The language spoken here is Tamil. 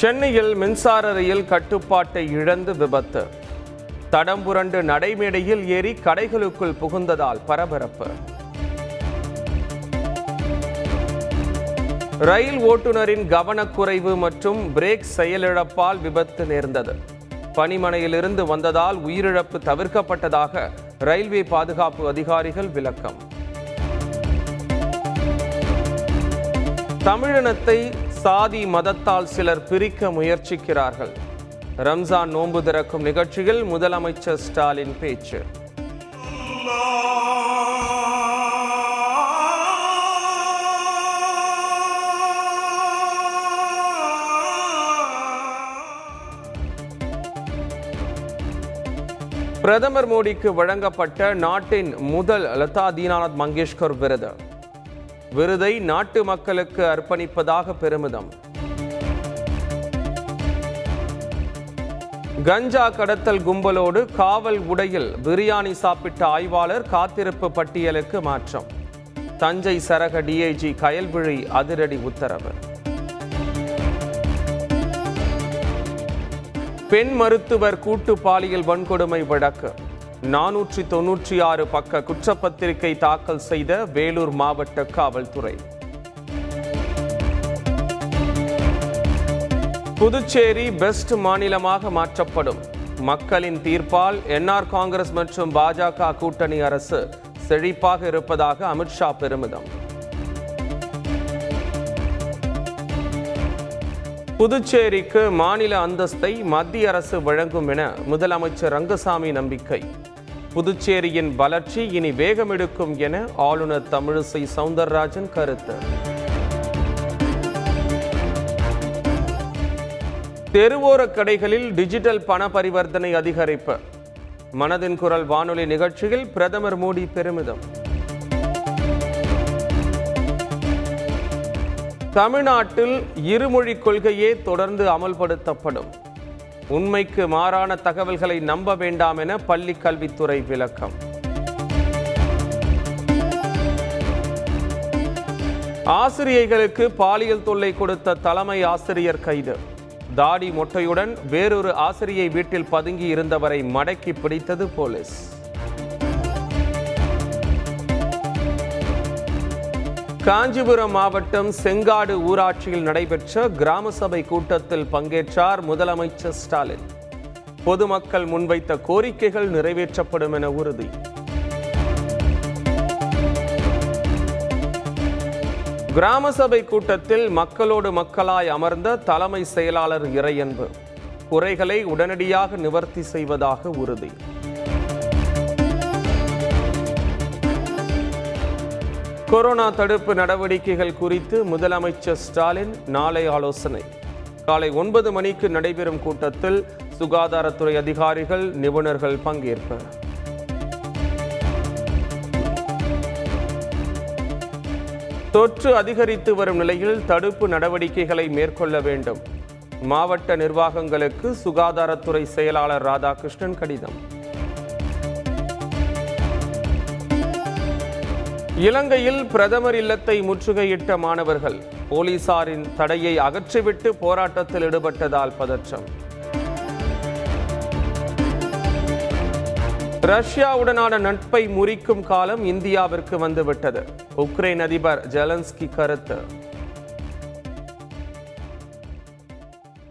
சென்னையில் மின்சார ரயில் கட்டுப்பாட்டை இழந்து விபத்து. தடம்புரண்டு நடைமேடையில் ஏறி கடைகளுக்குள் புகுந்ததால் பரபரப்பு. ரயில் ஓட்டுநரின் கவனக்குறைவு மற்றும் பிரேக் செயலிழப்பால் விபத்து நேர்ந்தது. பணிமனையிலிருந்து வந்ததால் உயிரிழப்பு தவிர்க்கப்பட்டதாக ரயில்வே பாதுகாப்பு அதிகாரிகள் விளக்கம். தமிழினத்தை சாதி மதத்தால் சிலர் பிரிக்க முயற்சிக்கிறார்கள். ரம்ஜான் நோன்பு திறக்கும் நிகழ்ச்சியில் முதலமைச்சர் ஸ்டாலின் பேச்சு. பிரதமர் மோடிக்கு வழங்கப்பட்ட நாட்டின் முதல் லதா தீனாநாத் மங்கேஷ்கர் விருது. விருதை நாட்டு மக்களுக்கு அர்ப்பணிப்பதாக பெருமிதம். கஞ்சா கடத்தல் கும்பலோடு காவல் உடையில் பிரியாணி சாப்பிட்ட ஆய்வாளர் காத்திருப்பு பட்டியலுக்கு மாற்றம். தஞ்சை சரக டிஐஜி கயல்விழி அதிரடி உத்தரவு. பெண் மருத்துவர் கூட்டு பாலியல் வன்கொடுமை வழக்கு. நானூற்றி தொன்னூற்றி ஆறு பக்க குற்றப்பத்திரிகை தாக்கல் செய்த வேலூர் மாவட்ட காவல்துறை. புதுச்சேரி பெஸ்ட் மாநிலமாக மாற்றப்படும். மக்களின் தீர்ப்பால் என்ஆர் காங்கிரஸ் மற்றும் பாஜக கூட்டணி அரசு செழிப்பாக இருப்பதாக அமித்ஷா பெருமிதம். புதுச்சேரிக்கு மாநில அந்தஸ்தை மத்திய அரசு வழங்கும் என முதலமைச்சர் ரங்கசாமி நம்பிக்கை. புதுச்சேரியின் வளர்ச்சி இனி வேகமெடுக்கும் என ஆளுநர் தமிழிசை சவுந்தரராஜன் கருத்து. தெருவோர கடைகளில் டிஜிட்டல் பண பரிவர்த்தனை அதிகரிப்பு. மனதின் குரல் வானொலி நிகழ்ச்சியில் பிரதமர் மோடி பெருமிதம். தமிழ்நாட்டில் இருமொழி கொள்கையே தொடர்ந்து அமல்படுத்தப்படும். உண்மைக்கு மாறான தகவல்களை நம்ப வேண்டாம் என பள்ளி கல்வித்துறை விளக்கம். ஆசிரியைகளுக்கு பாலியல் தொல்லை கொடுத்த தலைமை ஆசிரியர் கைது. தாடி மொட்டையுடன் வேறொரு ஆசிரியை வீட்டில் பதுங்கி இருந்தவரை மடக்கி பிடித்தது போலீஸ். காஞ்சிபுரம் மாவட்டம் செங்காடு ஊராட்சியில் நடைபெற்ற கிராம சபை கூட்டத்தில் பங்கேற்றார் முதலமைச்சர் ஸ்டாலின். பொதுமக்கள் முன்வைத்த கோரிக்கைகள் நிறைவேற்றப்படும் என உறுதி. கிராம சபை கூட்டத்தில் மக்களோடு மக்களாய் அமர்ந்த தலைமை செயலாளர் இறையன்பு. குறைகளை உடனடியாக நிவர்த்தி செய்வதாக உறுதி. கொரோனா தடுப்பு நடவடிக்கைகள் குறித்து முதலமைச்சர் ஸ்டாலின் நாளை ஆலோசனை. காலை ஒன்பது மணிக்கு நடைபெறும் கூட்டத்தில் சுகாதாரத்துறை அதிகாரிகள் நிபுணர்கள் பங்கேற்பர் தொற்று அதிகரித்து வரும் நிலையில் தடுப்பு நடவடிக்கைகளை மேற்கொள்ள வேண்டும். மாவட்ட நிர்வாகங்களுக்கு சுகாதாரத்துறை செயலாளர் ராதாகிருஷ்ணன் கடிதம். இலங்கையில் பிரதமர் இல்லத்தை முற்றுகையிட்ட மாணவர்கள் போலீசாரின் தடையை அகற்றிவிட்டு போராட்டத்தில் ஈடுபட்டதால் பதற்றம். ரஷ்யாவுடனான நட்பை முறிக்கும் காலம் இந்தியாவிற்கு வந்துவிட்டது. உக்ரைன் அதிபர் ஜெலன்ஸ்கி கருத்து.